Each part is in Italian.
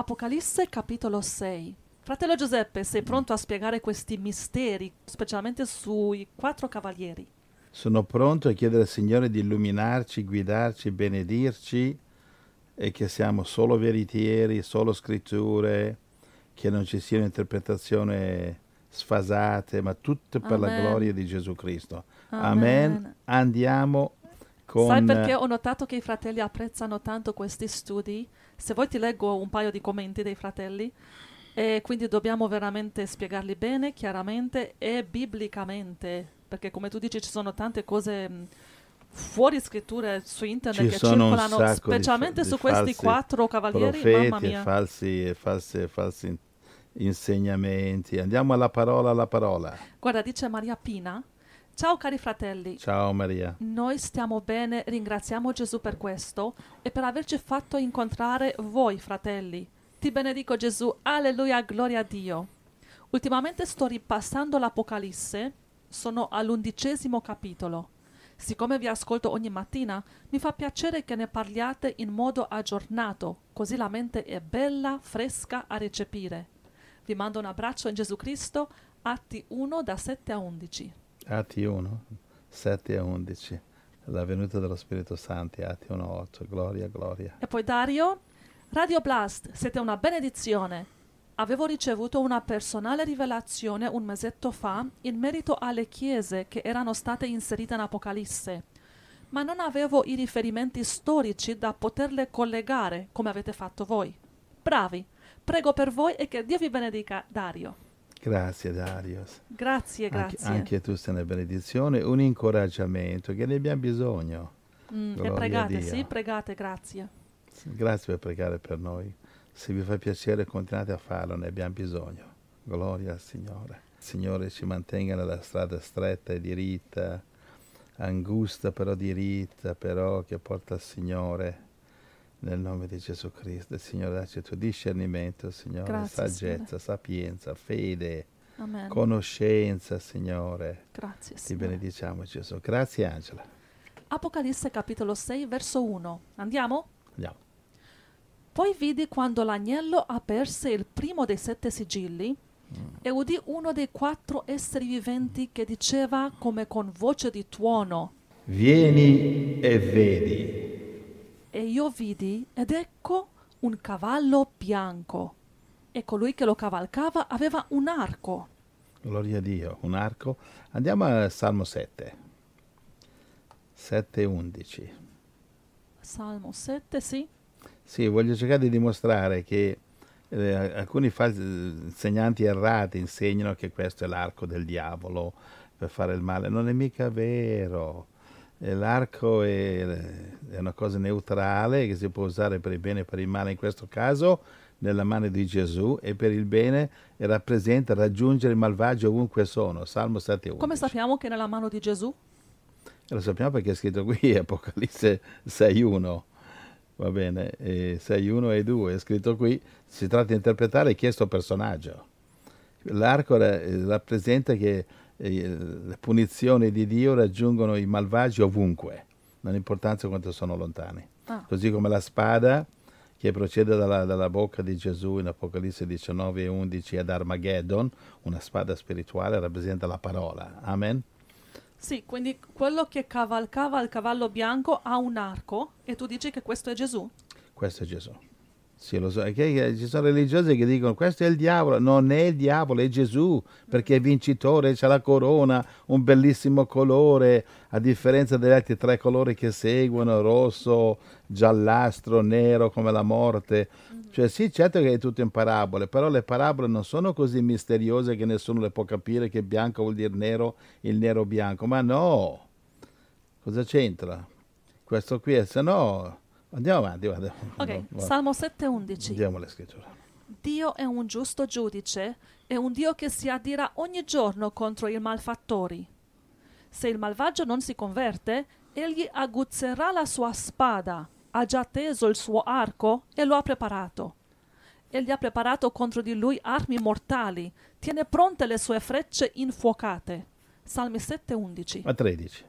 Apocalisse capitolo 6. Fratello Giuseppe, sei pronto a spiegare questi misteri, specialmente sui quattro cavalieri? Sono pronto a chiedere al Signore di illuminarci, guidarci, benedirci e che siamo solo veritieri, solo scritture, che non ci siano interpretazioni sfasate, ma tutte per la Amen. gloria di Gesù Cristo. Amen. Amen. Andiamo con... Sai perché ho notato che i fratelli apprezzano tanto questi studi? Se vuoi ti leggo un paio di commenti dei fratelli. E quindi dobbiamo veramente spiegarli bene, chiaramente e biblicamente, perché come tu dici ci sono tante cose mh, fuori scritture su internet Ci che circolano, di specialmente fa- su di questi falsi quattro cavalieri, mamma e mia. falsi, e falsi, e falsi in- insegnamenti. Andiamo alla parola, alla parola. Guarda, dice Maria Pina. Ciao cari fratelli, Ciao Maria. Noi stiamo bene, ringraziamo Gesù per questo e per averci fatto incontrare voi, fratelli. Ti benedico Gesù, alleluia, gloria a Dio. Ultimamente sto ripassando l'Apocalisse, sono all'undicesimo capitolo. Siccome vi ascolto ogni mattina, mi fa piacere che ne parliate in modo aggiornato, così la mente è bella, fresca a recepire. Vi mando un abbraccio in Gesù Cristo, Atti 1 da 7 a 11. Atti 1, 7 a 11. La venuta dello Spirito Santo, Atti 1, 8. Gloria, gloria. E poi Dario, Radio Blast, siete una benedizione. Avevo ricevuto una personale rivelazione un mesetto fa in merito alle chiese che erano state inserite in Apocalisse, ma non avevo i riferimenti storici da poterle collegare come avete fatto voi. Bravi, prego per voi e che Dio vi benedica, Dario. Grazie Dario. Grazie, Anche, grazie. anche tu sei una benedizione, un incoraggiamento che ne abbiamo bisogno. Mm, e pregate, sì, pregate, grazie. Grazie per pregare per noi. Se vi fa piacere continuate a farlo, ne abbiamo bisogno. Gloria al Signore. Il Signore ci mantenga nella strada stretta e diritta, angusta però diritta, però che porta al Signore. Nel nome di Gesù Cristo, il Signore dacci il tuo discernimento, Signore, Grazie, saggezza, sapienza, fede, Amen. conoscenza, Signore. Grazie, Ti Signore. benediciamo Gesù. Grazie Angela. Apocalisse capitolo 6, verso 1. Andiamo? Andiamo. Poi vidi quando l'agnello aperse il primo dei sette sigilli e udì uno dei quattro esseri viventi che diceva come con voce di tuono. Vieni e vedi. E io vidi ed ecco un cavallo bianco. E colui che lo cavalcava aveva un arco. Gloria a Dio, un arco. Andiamo al Salmo 7. 7 11. Salmo 7, sì. Sì, voglio cercare di dimostrare che eh, alcuni falsi insegnanti errati insegnano che questo è l'arco del diavolo per fare il male. Non è mica vero. Eh, L'arco è, è una cosa neutrale che si può usare per il bene e per il male. In questo caso, nella mano di Gesù, e per il bene rappresenta raggiungere il malvagio ovunque sono. Salmo 7 11. Come sappiamo che è nella mano di Gesù? Lo sappiamo perché è scritto qui, Apocalisse 6.1, va bene, e 6.1 e 2, è scritto qui, si tratta di interpretare questo personaggio. L'arco eh, rappresenta che le punizioni di Dio raggiungono i malvagi ovunque, non importanza quanto sono lontani. Ah, Così come la spada che procede dalla, dalla bocca di Gesù in Apocalisse 19 e 11 ad Armageddon, una spada spirituale, rappresenta la parola. Amen. sì, quindi quello che cavalcava il cavallo bianco ha un arco e tu dici che questo è Gesù? Questo è Gesù. Sì, lo so. Che ci sono religiosi che dicono questo è il diavolo. Non è il diavolo, è Gesù, perché è vincitore, c'ha la corona, un bellissimo colore, a differenza degli altri tre colori che seguono, rosso, giallastro, nero come la morte. Cioè sì, certo che è tutto in parabole, però le parabole non sono così misteriose che nessuno le può capire che bianco vuol dire nero, il nero bianco. Ma no! Cosa c'entra? Questo qui è, se no... Andiamo avanti, guarda. Ok, Va- Salmo 7:11. Andiamo alle scritture. Dio è un giusto giudice, è un Dio che si adira ogni giorno contro i malfattori. Se il malvagio non si converte, egli aguzzerà la sua spada, ha già teso il suo arco e lo ha preparato. Egli ha preparato contro di lui armi mortali, tiene pronte le sue frecce infuocate. Salmi 7:11. A 13.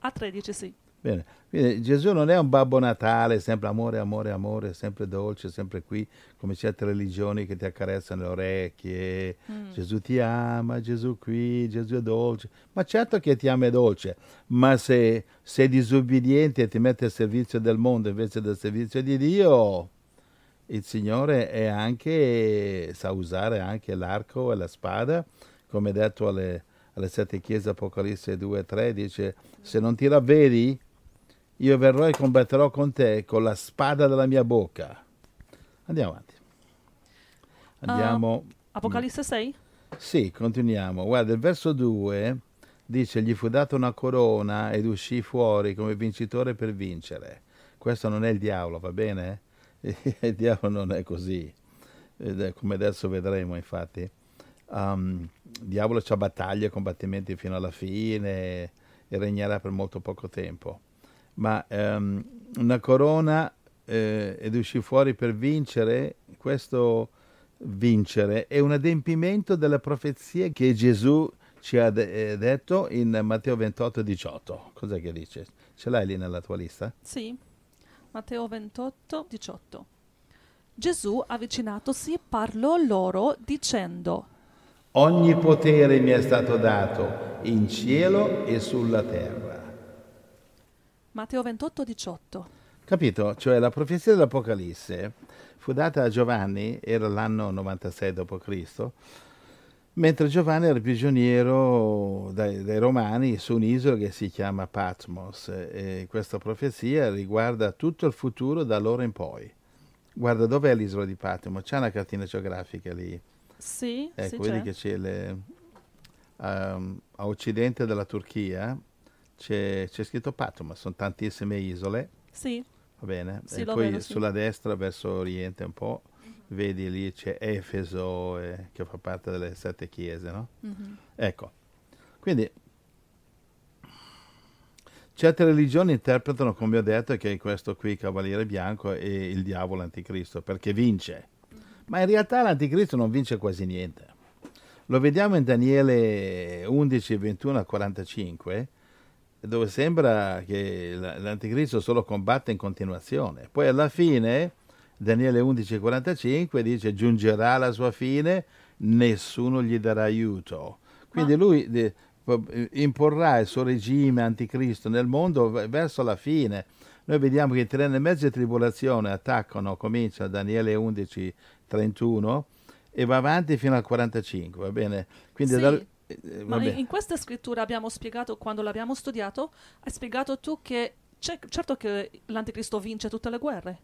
A 13, sì. Bene, quindi Gesù non è un babbo Natale, sempre amore, amore, amore, sempre dolce, sempre qui, come certe religioni che ti accarezzano le orecchie. Mm. Gesù ti ama, Gesù qui, Gesù è dolce. Ma certo che ti ama è dolce, ma se sei disobbediente e ti metti al servizio del mondo invece del servizio di Dio, il Signore è anche, sa usare anche l'arco e la spada, come detto alle, alle sette chiese Apocalisse 2 e 3, dice, se non ti ravvedi, io verrò e combatterò con te con la spada della mia bocca. Andiamo avanti. Andiamo. Apocalisse 6? Sì, continuiamo. Guarda, il verso 2 dice: Gli fu data una corona ed uscì fuori come vincitore per vincere. Questo non è il diavolo, va bene? Il diavolo non è così, come adesso vedremo, infatti. Um, il diavolo ha battaglie e combattimenti fino alla fine e regnerà per molto poco tempo. Ma um, una corona eh, ed uscì fuori per vincere, questo vincere è un adempimento delle profezie che Gesù ci ha de- eh, detto in Matteo 28, 18. Cos'è che dice? Ce l'hai lì nella tua lista? Sì. Matteo 28, 18. Gesù, avvicinatosi, parlò loro dicendo: Ogni potere mi è stato dato in cielo e sulla terra. Matteo 28, 18. Capito? Cioè la profezia dell'Apocalisse fu data a Giovanni, era l'anno 96 d.C., mentre Giovanni era prigioniero dai, dai Romani su un'isola che si chiama Patmos e questa profezia riguarda tutto il futuro da allora in poi. Guarda, dov'è l'isola di Patmos? C'è una cartina geografica lì. Sì, Ecco, sì, vedi c'è. che c'è le, ehm, a occidente della Turchia c'è, c'è scritto Patmos, sono tantissime isole, Sì, va bene? Sì, e poi vedo, sì. sulla destra, verso oriente un po', vedi lì c'è Efeso, eh, che fa parte delle sette chiese, no? mhm. Ecco, quindi certe religioni interpretano, come ho detto, che questo qui, Cavaliere Bianco, è il diavolo anticristo, perché vince. Ma in realtà l'anticristo non vince quasi niente. Lo vediamo in Daniele 11, 21 a 45, dove sembra che l'anticristo solo combatte in continuazione. Poi alla fine, Daniele 11, 45 dice giungerà la sua fine, nessuno gli darà aiuto. Quindi Ma- lui imporrà il suo regime anticristo nel mondo verso la fine. Noi vediamo che i tre anni e mezzo di tribolazione attaccano, comincia Daniele 11, 31 e va avanti fino al 45, va bene? Quindi Sì, dal- eh, Ma in questa scrittura abbiamo spiegato, quando l'abbiamo studiato, hai spiegato tu che c'è, certo che l'anticristo vince tutte le guerre.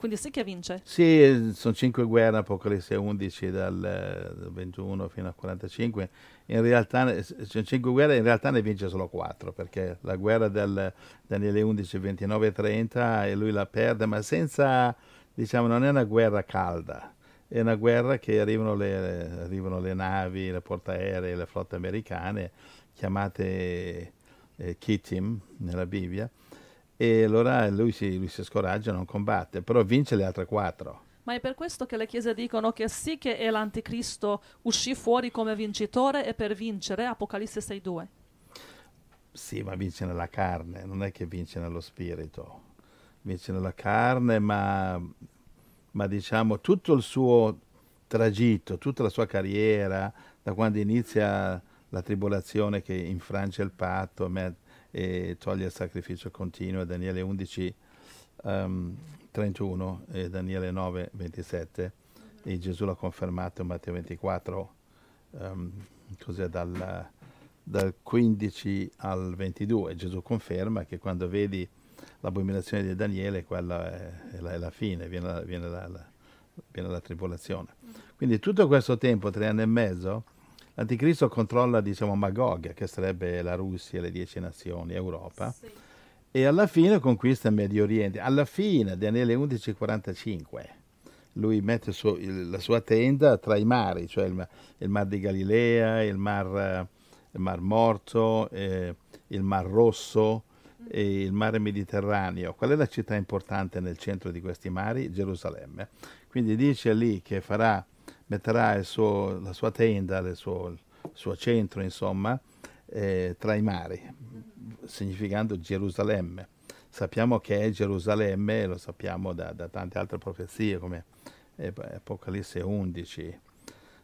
Quindi sì che vince. Sì, sono cinque guerre, Apocalisse 11 dal eh, dal 21 fino al 45. In realtà sono cinque guerre, in realtà ne vince solo quattro, perché la guerra del Daniele 11, 29 e 30 e lui la perde, ma senza, diciamo, non è una guerra calda. È una guerra che arrivano le, arrivano le navi, le portaerei, le flotte americane, chiamate eh, Kittim nella Bibbia, e allora lui si, lui si scoraggia, non combatte, però vince le altre quattro. Ma è per questo che le chiese dicono che sì che è l'anticristo uscì fuori come vincitore e per vincere, Apocalisse 6.2. Sì, ma vince nella carne, non è che vince nello spirito. Vince nella carne, ma, ma diciamo tutto il suo tragitto, tutta la sua carriera, da quando inizia la tribolazione che infrange il patto e toglie il sacrificio continuo, Daniele 11, ehm, 31 e Daniele 9, 27, e Gesù l'ha confermato in Matteo 24, ehm, cos'è dal dal 15 al 22. Gesù conferma che quando vedi l'abominazione di Daniele, quella è, è la, è la fine, viene la, viene la- viene la tribolazione. Quindi tutto questo tempo, tre anni e mezzo, l'anticristo controlla, diciamo, Magog, che sarebbe la Russia, le dieci nazioni, Europa, e alla fine conquista il Medio Oriente. Alla fine, Daniele 11:45, lui mette suo- il- la sua tenda tra i mari, cioè il, il mar di Galilea, il mar, il mar Morto, eh, il mar Rosso e il mare Mediterraneo. Qual è la città importante nel centro di questi mari? Gerusalemme. Quindi dice lì che farà, metterà suo- la sua tenda, il suo, il suo centro, insomma, eh, tra i mari. significando Gerusalemme. Sappiamo che è Gerusalemme, lo sappiamo da, da tante altre profezie come Apocalisse 11,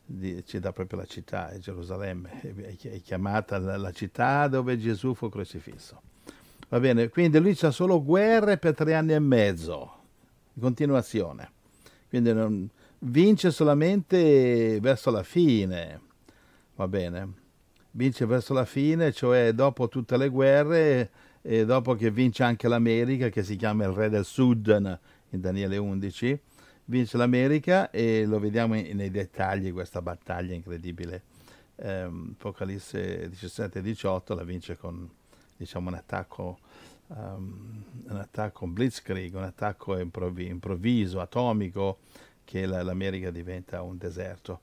di, ci dà proprio la città, è Gerusalemme, è, chiamata la, città dove Gesù fu crocifisso. Va bene, quindi lui c'ha solo guerre per tre anni e mezzo, in continuazione. Quindi non, vince solamente verso la fine, va bene? Vince verso la fine, cioè dopo tutte le guerre e dopo che vince anche l'America, che si chiama il re del Sud in Daniele 11, vince l'America e lo vediamo nei dettagli questa battaglia incredibile. Um, Apocalisse 17 e 18 la vince con diciamo, un attacco um, un attacco blitzkrieg, un attacco improvvi- improvviso, atomico, che la, l'America diventa un deserto.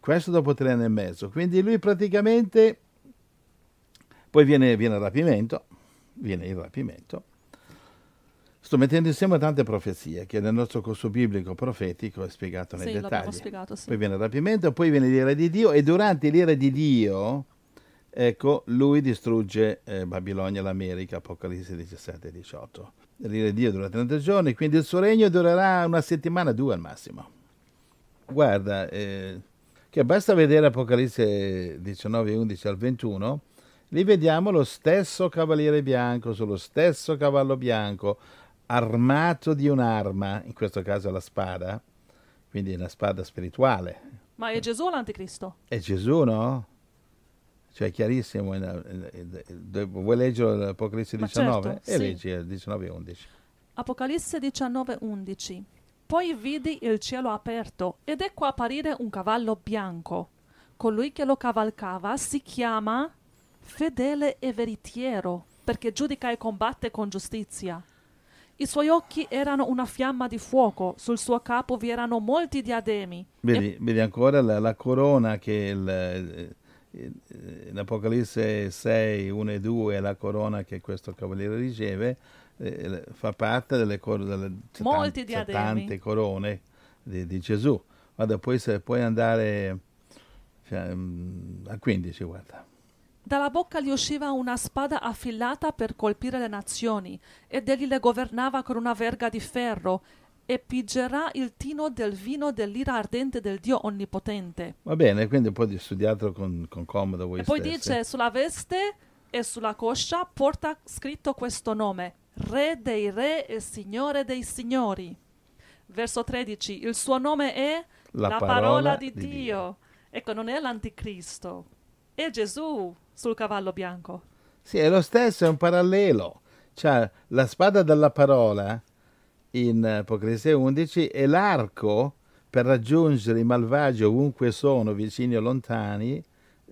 Questo dopo tre anni e mezzo. Quindi lui praticamente poi viene, viene il rapimento, viene il rapimento Sto mettendo insieme tante profezie che nel nostro corso biblico profetico è spiegato nei sì, dettagli. Spiegato, sì. Poi viene il rapimento, poi viene l'ira di Dio e durante l'ira di Dio, ecco, lui distrugge eh, Babilonia, l'America, Apocalisse 17 e 18. L'ira di Dio dura 30 giorni, quindi il suo regno durerà una settimana, due al massimo. Guarda, eh, che basta vedere Apocalisse 19, 11 al 21, lì vediamo lo stesso cavaliere bianco sullo stesso cavallo bianco, armato di un'arma, in questo caso la spada, quindi una spada spirituale. Ma è Gesù o l'anticristo? È Gesù, no? Cioè è chiarissimo. Vuoi leggere l'Apocalisse 19? Certo, e sì. leggi il 19 e 11. Apocalisse 19, 11. Poi vidi il cielo aperto ed ecco apparire un cavallo bianco. Colui che lo cavalcava si chiama fedele e veritiero, perché giudica e combatte con giustizia. I suoi occhi erano una fiamma di fuoco, sul suo capo vi erano molti diademi. Vedi, e... vedi ancora la, la, corona che il, eh, in Apocalisse 6, 1 e 2, la corona che questo cavaliere riceve, eh, fa parte delle, cor- delle molti tante, tante corone di, di, Gesù. Guarda, se puoi andare cioè, a 15, guarda. Dalla bocca gli usciva una spada affilata per colpire le nazioni, ed egli le governava con una verga di ferro, e pigerà il tino del vino dell'ira ardente del Dio Onnipotente. Va bene, quindi poi studiatelo con, con comodo voi E poi dice, sulla veste e sulla coscia porta scritto questo nome, Re dei Re e Signore dei Signori. Verso 13, il suo nome è la, la parola, parola, di, di Dio. Dio. Ecco, non è l'anticristo, è Gesù sul cavallo bianco. Sì, è lo stesso, è un parallelo. Cioè, la spada della parola in Apocalisse 11 è l'arco per raggiungere i malvagi ovunque sono, vicini o lontani,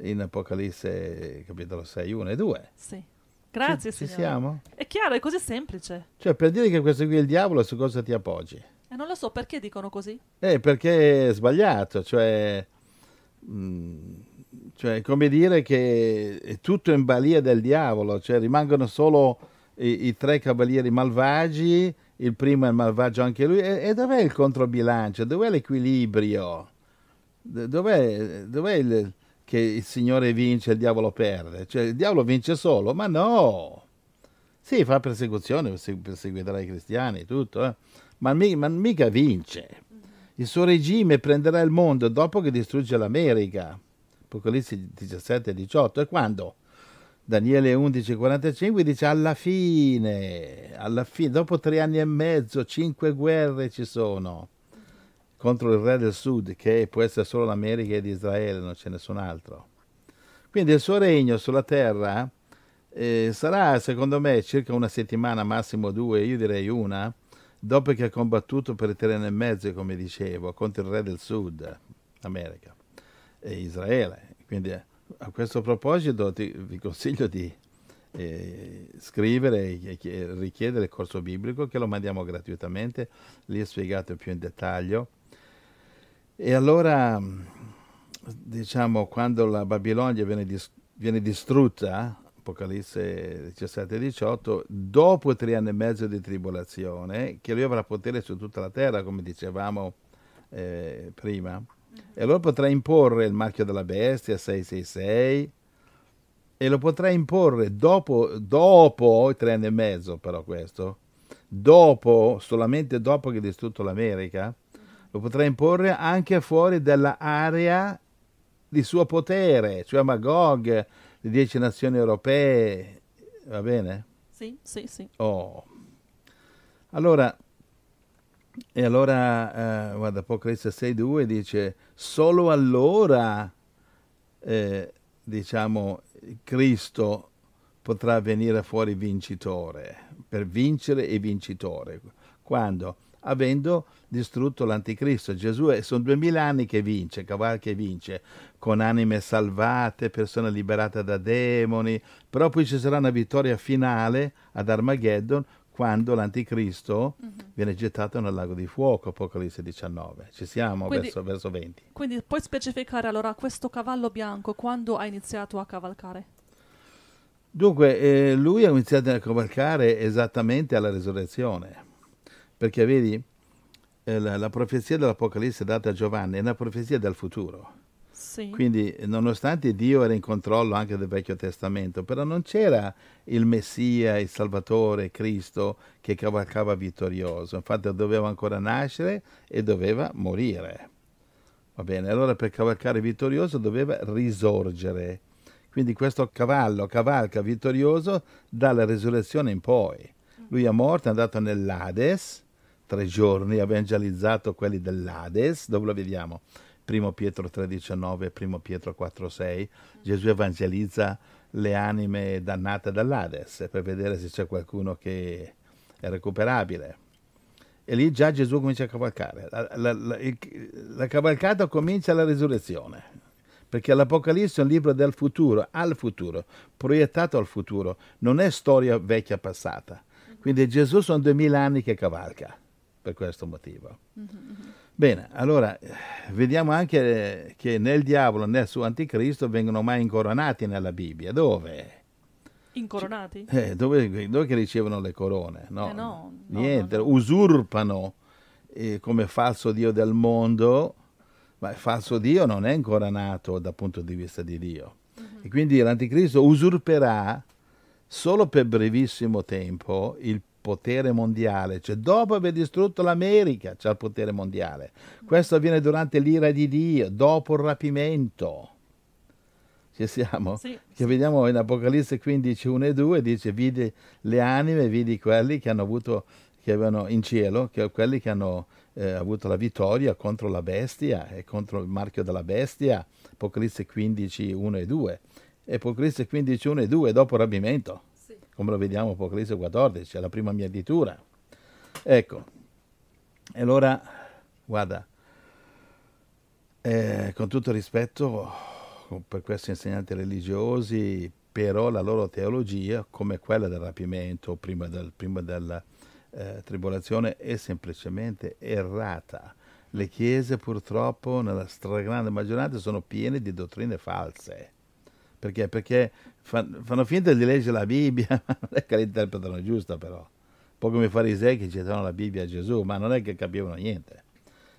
in Apocalisse capitolo 6, 1 e 2. Sì. Grazie, ci, ci siamo? È chiaro, è così semplice. Cioè, per dire che questo qui è il diavolo, su cosa ti appoggi? E non lo so perché dicono così. Eh, perché è sbagliato, cioè... Mh, cioè, come dire che è tutto in balia del diavolo, cioè rimangono solo i, i tre cavalieri malvagi, il primo è malvagio anche lui, e, e dov'è il controbilancio? Dov'è l'equilibrio? Dov'è, dov'è il, che il Signore vince e il diavolo perde? Cioè, il diavolo vince solo? Ma no! Sì, fa persecuzione, perseguiterà i cristiani, tutto, eh? ma, ma mica vince. Il suo regime prenderà il mondo dopo che distrugge l'America. Apocalisse 17 e 18, e quando? Daniele 11, 45 dice alla fine, alla fine, dopo tre anni e mezzo, cinque guerre ci sono contro il re del sud, che può essere solo l'America ed Israele, non c'è nessun altro. Quindi il suo regno sulla terra eh, sarà, secondo me, circa una settimana, massimo due, io direi una, dopo che ha combattuto per tre anni e mezzo, come dicevo, contro il re del sud, America e Israele. Quindi a questo proposito ti, vi consiglio di eh, scrivere e richiedere il corso biblico che lo mandiamo gratuitamente, lì è spiegato più in dettaglio. E allora, diciamo, quando la Babilonia viene, dis- viene distrutta, Apocalisse 17 18, dopo tre anni e mezzo di tribolazione, che lui avrà potere su tutta la terra, come dicevamo eh, prima, e allora potrà imporre il marchio della bestia 666 e lo potrà imporre dopo, dopo tre anni e mezzo, però questo, dopo, solamente dopo che ha distrutto l'America, lo potrà imporre anche fuori dall'area di suo potere, cioè Magog, le dieci nazioni europee, va bene? Sì, sì, sì. Oh. Allora, e allora, eh, guarda, Apocalisse 6.2 dice, solo allora, eh, diciamo, Cristo potrà venire fuori vincitore, per vincere e vincitore. Quando? Avendo distrutto l'anticristo. Gesù è, sono duemila anni che vince, cavalca e vince, con anime salvate, persone liberate da demoni, però poi ci sarà una vittoria finale ad Armageddon quando l'anticristo uh-huh. viene gettato nel lago di fuoco, Apocalisse 19. Ci siamo quindi, verso, verso 20. Quindi puoi specificare allora questo cavallo bianco quando ha iniziato a cavalcare? Dunque, eh, lui ha iniziato a cavalcare esattamente alla resurrezione, perché vedi, eh, la, la profezia dell'Apocalisse data a Giovanni è una profezia del futuro. Sì. Quindi, nonostante Dio era in controllo anche del Vecchio Testamento, però non c'era il Messia, il Salvatore, Cristo che cavalcava vittorioso. Infatti doveva ancora nascere e doveva morire. Va bene, allora per cavalcare vittorioso doveva risorgere. Quindi questo cavallo cavalca vittorioso dalla resurrezione in poi. Lui è morto, è andato nell'Ades, tre giorni, ha evangelizzato quelli dell'Ades, dove lo vediamo? 1 Pietro 3,19, 1 Pietro 4,6, Gesù evangelizza le anime dannate dall'Ades per vedere se c'è qualcuno che è recuperabile. E lì già Gesù comincia a cavalcare. La, la, la, il, la cavalcata comincia alla risurrezione, perché l'Apocalisse è un libro del futuro, al futuro, proiettato al futuro, non è storia vecchia passata. Quindi Gesù sono duemila anni che cavalca, per questo motivo. Mm-hmm. Bene, allora vediamo anche che né il diavolo né il suo anticristo vengono mai incoronati nella Bibbia. Dove? Incoronati? Eh, dove, dove che ricevono le corone? No, eh no niente, no, no. usurpano eh, come falso Dio del mondo, ma il falso Dio non è incoronato dal punto di vista di Dio. Uh-huh. E quindi l'anticristo usurperà solo per brevissimo tempo il potere mondiale, cioè dopo aver distrutto l'America c'è il potere mondiale. Questo avviene durante l'ira di Dio, dopo il rapimento. Ci siamo? Sì, che vediamo in Apocalisse 15, 1 e 2, dice vidi le anime, vidi quelli che hanno avuto, che avevano in cielo, che, quelli che hanno eh, avuto la vittoria contro la bestia e contro il marchio della bestia, Apocalisse 15, 1 e 2. Apocalisse 15, 1 e 2 dopo il rapimento come lo vediamo Apocalisse 14, è la prima mia ditura. Ecco, e allora, guarda, eh, con tutto rispetto per questi insegnanti religiosi, però la loro teologia, come quella del rapimento prima, del, prima della eh, tribolazione, è semplicemente errata. Le chiese purtroppo, nella stragrande maggioranza, sono piene di dottrine false. Perché? Perché fanno finta di leggere la Bibbia, ma non è che l'interpretano giusta però. Un come i farisei che citavano la Bibbia a Gesù, ma non è che capivano niente.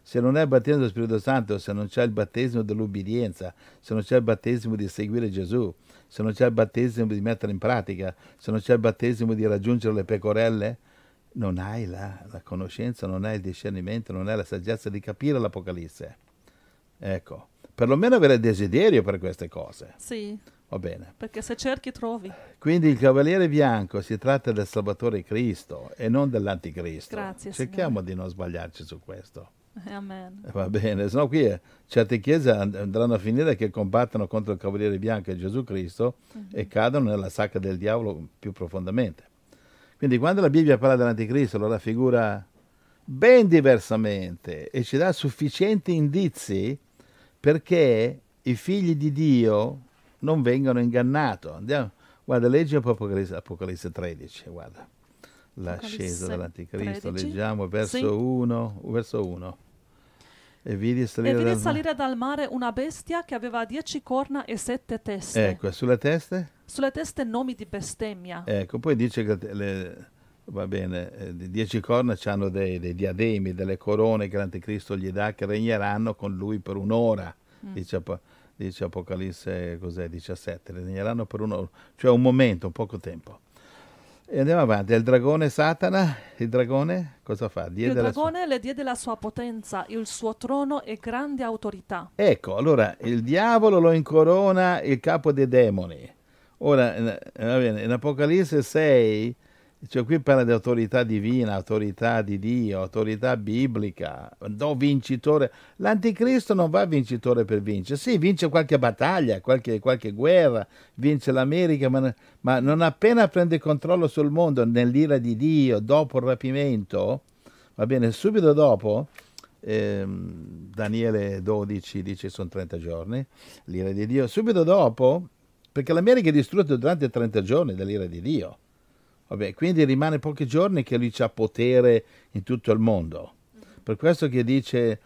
Se non è il battesimo dello Spirito Santo, se non c'è il battesimo dell'ubbidienza, se non c'è il battesimo di seguire Gesù, se non c'è il battesimo di mettere in pratica, se non c'è il battesimo di raggiungere le pecorelle, non hai la, la conoscenza, non hai il discernimento, non hai la saggezza di capire l'Apocalisse. Ecco, perlomeno avere desiderio per queste cose. Sì. Va bene. Perché se cerchi trovi. Quindi il Cavaliere Bianco si tratta del Salvatore Cristo e non dell'Anticristo. Grazie. Cerchiamo Signore. di non sbagliarci su questo. Eh, amen. Va bene, sennò qui eh, certe chiese andranno a finire che combattono contro il Cavaliere Bianco e Gesù Cristo uh-huh. e cadono nella sacca del diavolo più profondamente. Quindi quando la Bibbia parla dell'Anticristo lo raffigura ben diversamente e ci dà sufficienti indizi perché i figli di Dio non vengano ingannati. Andiamo, guarda, leggi Apocalisse, Apocalisse 13, guarda, l'ascesa dell'Anticristo, 13? leggiamo verso Sì. 1, verso 1. E vidi salire, E vidi dal- salire dal mare una bestia che aveva dieci corna e sette teste. Ecco, sulle teste? Sulle teste nomi di bestemmia. Ecco, poi dice che le, va bene, eh, di dieci corna hanno dei, dei diademi, delle corone che l'Anticristo gli dà, che regneranno con lui per un'ora. Mm. Dice, dice Apocalisse cos'è, 17, regneranno per uno, cioè un momento, un poco tempo. E andiamo avanti, il dragone Satana, il dragone cosa fa? Diede il dragone sua... le diede la sua potenza, il suo trono e grande autorità. Ecco, allora il diavolo lo incorona il capo dei demoni. Ora, in, in Apocalisse 6 cioè, qui parla di autorità divina, autorità di Dio, autorità biblica, do vincitore. L'anticristo non va vincitore per vincere, sì, vince qualche battaglia, qualche, qualche guerra, vince l'America, ma, ma, non appena prende controllo sul mondo, nell'ira di Dio, dopo il rapimento, va bene, subito dopo, eh, Daniele 12 dice sono 30 giorni, l'ira di Dio, subito dopo, perché l'America è distrutta durante 30 giorni dall'ira di Dio Vabbè, quindi rimane pochi giorni che lui ha potere in tutto il mondo. Per questo che dice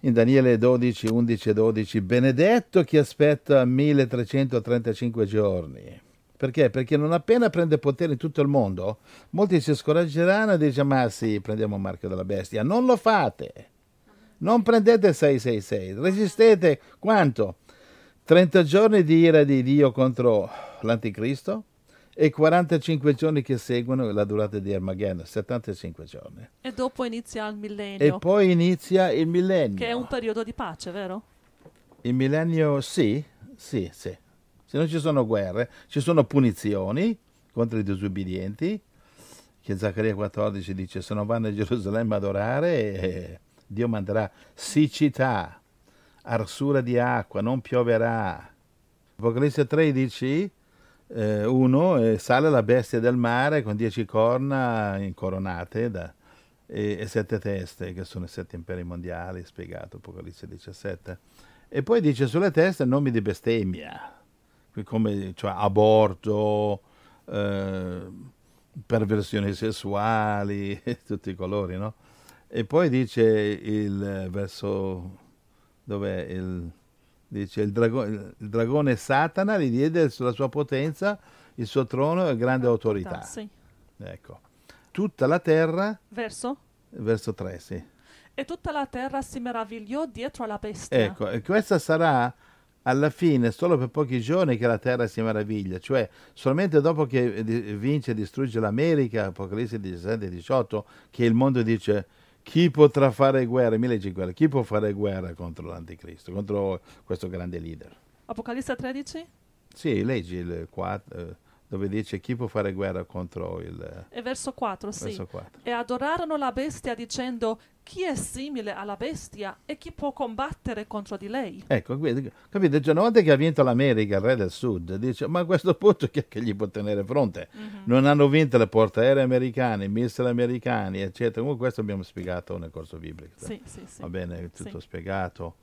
in Daniele 12, 11 e 12, benedetto chi aspetta 1335 giorni. Perché? Perché non appena prende potere in tutto il mondo, molti si scoraggeranno e dicono, ma sì, prendiamo il marchio della bestia. Non lo fate. Non prendete 666, resistete quanto? 30 giorni di ira di Dio contro l'anticristo? E 45 giorni che seguono la durata di Armageddon, 75 giorni. E dopo inizia il millennio. E poi inizia il millennio. Che è un periodo di pace, vero? Il millennio sì, sì, sì. Se non ci sono guerre, ci sono punizioni contro i disubbidienti, che Zaccaria 14 dice se non vanno a Gerusalemme ad adorare, eh, Dio manderà siccità, arsura di acqua, non pioverà. Apocalisse 13 eh, uno eh, sale la bestia del mare con dieci corna incoronate da, e, e, sette teste, che sono i sette imperi mondiali, spiegato Apocalisse 17. E poi dice sulle teste nomi di bestemmia, come cioè, aborto, eh, perversioni sessuali, tutti i colori, no? E poi dice il verso dove il dice il, drago, il dragone Satana gli diede la sua potenza, il suo trono e grande autorità. Sì. Ecco. Tutta la terra... Verso? Verso 3, sì. E tutta la terra si meravigliò dietro alla bestia. Ecco, e questa sarà alla fine, solo per pochi giorni, che la terra si meraviglia, cioè solamente dopo che vince e distrugge l'America, Apocalisse 17 e 18, che il mondo dice chi potrà fare guerra, 1500, chi può fare guerra contro l'anticristo, contro questo grande leader? Apocalisse 13? Sì, leggi il 4, eh, dove dice chi può fare guerra contro il... E verso 4, sì. Verso 4. E adorarono la bestia dicendo chi è simile alla bestia e chi può combattere contro di lei. Ecco, capite? Cioè, una volta che ha vinto l'America, il re del sud, dice, ma a questo punto chi è che gli può tenere fronte? Mm-hmm. Non hanno vinto le portaerei americane, i missili americani, eccetera. Comunque questo abbiamo spiegato nel corso biblico. Sì, sì, sì. Va bene, tutto sì. spiegato.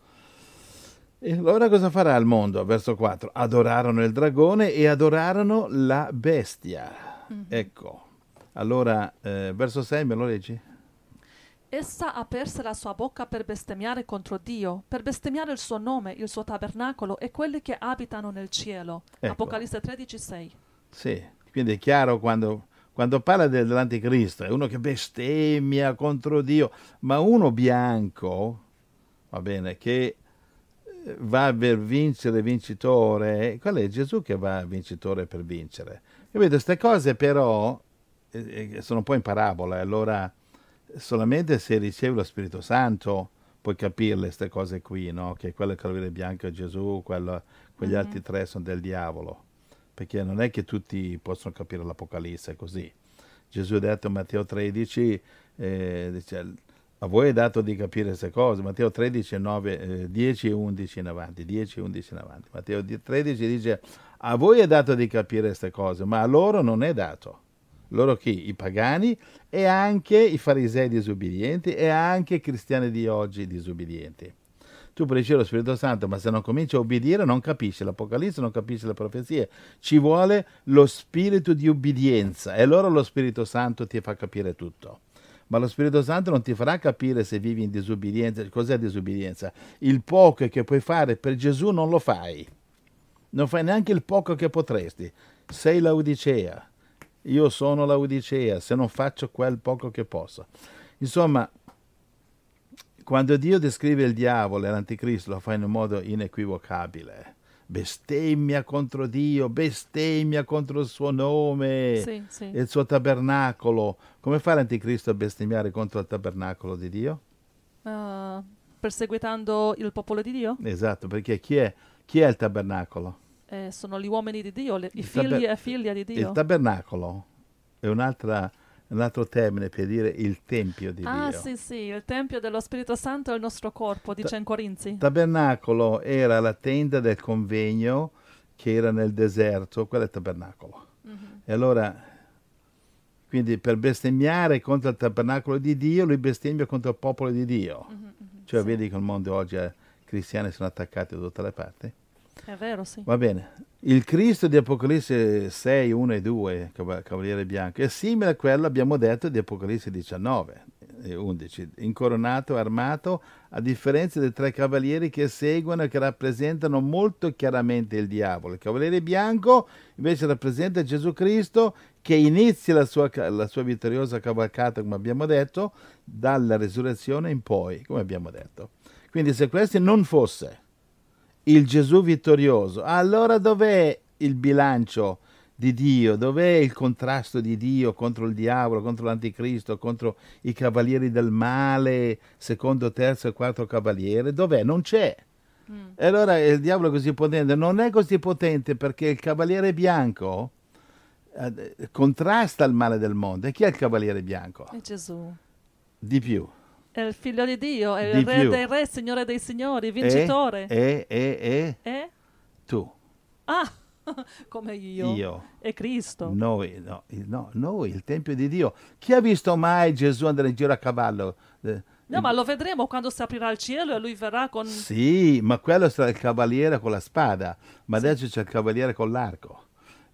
E allora cosa farà il mondo? Verso 4. Adorarono il dragone e adorarono la bestia. Mm-hmm. Ecco. Allora, eh, verso 6 me lo leggi? Essa aperse la sua bocca per bestemmiare contro Dio, per bestemmiare il suo nome, il suo tabernacolo e quelli che abitano nel cielo. Ecco. Apocalisse 13, 6. Sì, quindi è chiaro quando, quando parla dell'anticristo, è uno che bestemmia contro Dio, ma uno bianco, va bene, che va per vincere vincitore, qual è Gesù che va vincitore per vincere? Capite, queste cose però eh, eh, sono un po' in parabola, allora solamente se ricevi lo Spirito Santo puoi capire queste cose qui, no? che quello che Calvire Bianco è Gesù, quello, quegli mm-hmm. altri tre sono del diavolo, perché non è che tutti possono capire l'Apocalisse così. Gesù ha detto in Matteo 13, eh, dice, a voi è dato di capire queste cose. Matteo 13, 9, eh, 10 e 11 in avanti. 10 e 11 in avanti. Matteo 13 dice, a voi è dato di capire queste cose, ma a loro non è dato. Loro chi? I pagani e anche i farisei disubbidienti e anche i cristiani di oggi disubbidienti. Tu ricevere lo Spirito Santo, ma se non cominci a obbedire non capisci l'Apocalisse, non capisci le profezie. Ci vuole lo spirito di ubbidienza e allora lo Spirito Santo ti fa capire tutto ma lo Spirito Santo non ti farà capire se vivi in disubbidienza. Cos'è disubbidienza? Il poco che puoi fare per Gesù non lo fai. Non fai neanche il poco che potresti. Sei l'Audicea. Io sono l'Audicea se non faccio quel poco che posso. Insomma, Quando Dio descrive il diavolo e l'anticristo lo fa in un modo inequivocabile. Bestemmia contro Dio, bestemmia contro il suo nome Sì, sì. e il suo tabernacolo. Come fa l'anticristo a bestemmiare contro il tabernacolo di Dio? Uh, perseguitando il popolo di Dio? Esatto, perché chi è, chi è il tabernacolo? Eh, sono gli uomini di Dio, le- i figli e figlie di Dio. Il tabernacolo è un'altra- un altro termine per dire il tempio di ah, Dio. sì, sì, il Tempio dello Spirito Santo è il nostro corpo, dice in Corinzi. Tabernacolo era la tenda del convegno che era nel deserto, quello è il tabernacolo. Mhm. E allora, quindi per bestemmiare contro il tabernacolo di Dio, lui bestemmia contro il popolo di Dio. Mhm, mhm, Cioè, sì. vedi che il mondo oggi è cristiani sono attaccati da tutte le parti. È vero, sì. Va bene. Il Cristo di Apocalisse 6, 1 e 2, cav- Cavaliere Bianco, è simile a quello, abbiamo detto, di Apocalisse 19 e 11. Incoronato, armato, a differenza dei tre cavalieri che seguono e che rappresentano molto chiaramente il diavolo. Il Cavaliere Bianco invece rappresenta Gesù Cristo che inizia la sua, la sua vittoriosa cavalcata, come abbiamo detto, dalla resurrezione in poi, come abbiamo detto. Quindi se questo non fosse il Gesù vittorioso, allora dov'è il bilancio di Dio? Dov'è il contrasto di Dio contro il diavolo, contro l'anticristo, contro i cavalieri del male, secondo, terzo e quarto cavaliere? Dov'è? Non c'è. Mm. E allora il diavolo è così potente? Non è così potente perché il cavaliere bianco eh, contrasta il male del mondo. E chi è il cavaliere bianco? È Gesù. Di più. È il figlio di Dio, è Di il re più. dei re, signore dei signori, vincitore. E, e, e, e tu, Ah, come io. io. E Cristo. Noi, no, no, noi, il Tempio di Dio. Chi ha visto mai Gesù andare in giro a cavallo? Eh, No, ma lo vedremo quando si aprirà il cielo e lui verrà con... Sì, ma quello sarà il cavaliere con la spada, ma adesso c'è il cavaliere con l'arco.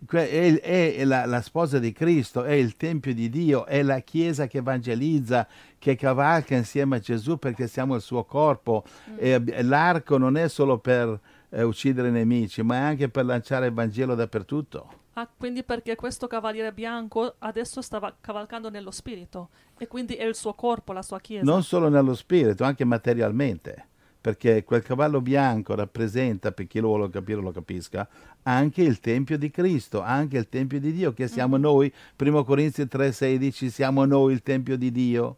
È, è la, la sposa di Cristo, è il Tempio di Dio, è la Chiesa che evangelizza, che cavalca insieme a Gesù perché siamo il suo corpo. E ab- l'arco non è solo per eh, uccidere i nemici, ma è anche per lanciare il Vangelo dappertutto. Ah, quindi perché questo cavaliere bianco adesso stava cavalcando nello spirito e quindi è il suo corpo, la sua chiesa. non solo nello spirito, anche materialmente, perché quel cavallo bianco rappresenta, per chi lo vuole capire lo capisca, anche il Tempio di Cristo, anche il Tempio di Dio, che siamo noi, 1 Corinzi 3,16, siamo noi il Tempio di Dio.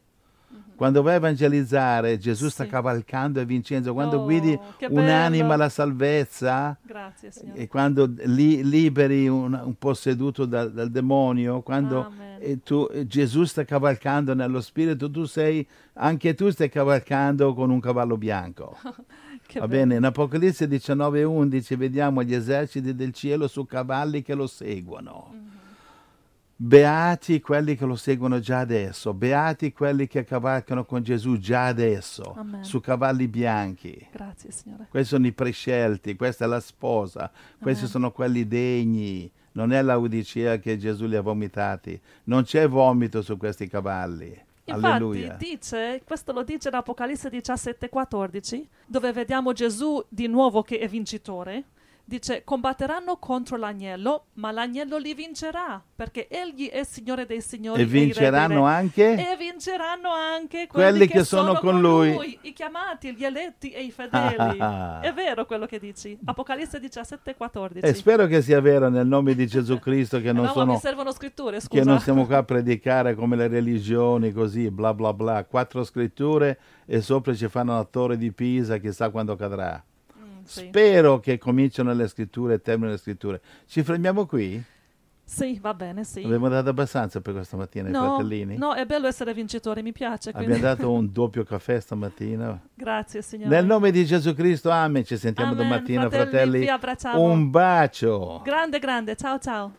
Quando vai a evangelizzare, Gesù sta Sì. cavalcando e vincendo. Quando Oh, guidi un'anima alla salvezza, Grazie, e quando li- liberi un, un posseduto dal, dal demonio, quando Amen. e tu, e Gesù sta cavalcando nello spirito, tu sei, anche tu stai cavalcando con un cavallo bianco. Che Va bello. bene, in Apocalisse 19 e 11 vediamo gli eserciti del cielo su cavalli che lo seguono. Mhm. Beati quelli che lo seguono già adesso, beati quelli che cavalcano con Gesù già adesso, Amen. su cavalli bianchi. Grazie, Signore. Questi sono i prescelti, questa è la sposa, questi Amen. sono quelli degni. Non è l'Odicea che Gesù li ha vomitati. Non c'è vomito su questi cavalli. Infatti Alleluia. dice, questo lo dice in Apocalisse 17, 14, dove vediamo Gesù di nuovo che è vincitore. Dice, combatteranno contro l'agnello, ma l'agnello li vincerà, perché egli è Signore dei Signori. E il vinceranno Re. anche E vinceranno anche Quelli quelli, che sono con lui. i chiamati, gli eletti e i fedeli. è vero quello che dici. Apocalisse 17, 14. E spero che sia vero nel nome di Gesù Cristo che non, no, sono, che non siamo qua a predicare come le religioni, così, bla bla bla. Quattro scritture e sopra ci fanno la torre di Pisa, chissà quando cadrà. Sì. Spero che cominciano le scritture e terminino le scritture. Ci fermiamo qui? Sì, va bene, sì. Abbiamo dato abbastanza per questa mattina ai No, fratellini? no, è bello essere vincitori, mi piace. Quindi... Abbiamo dato un doppio caffè stamattina. Grazie, Signore. Nel nome di Gesù Cristo, amen. Ci sentiamo Amen. domattina, Fratelli, fratelli. Un bacio. Grande, grande. Ciao, ciao.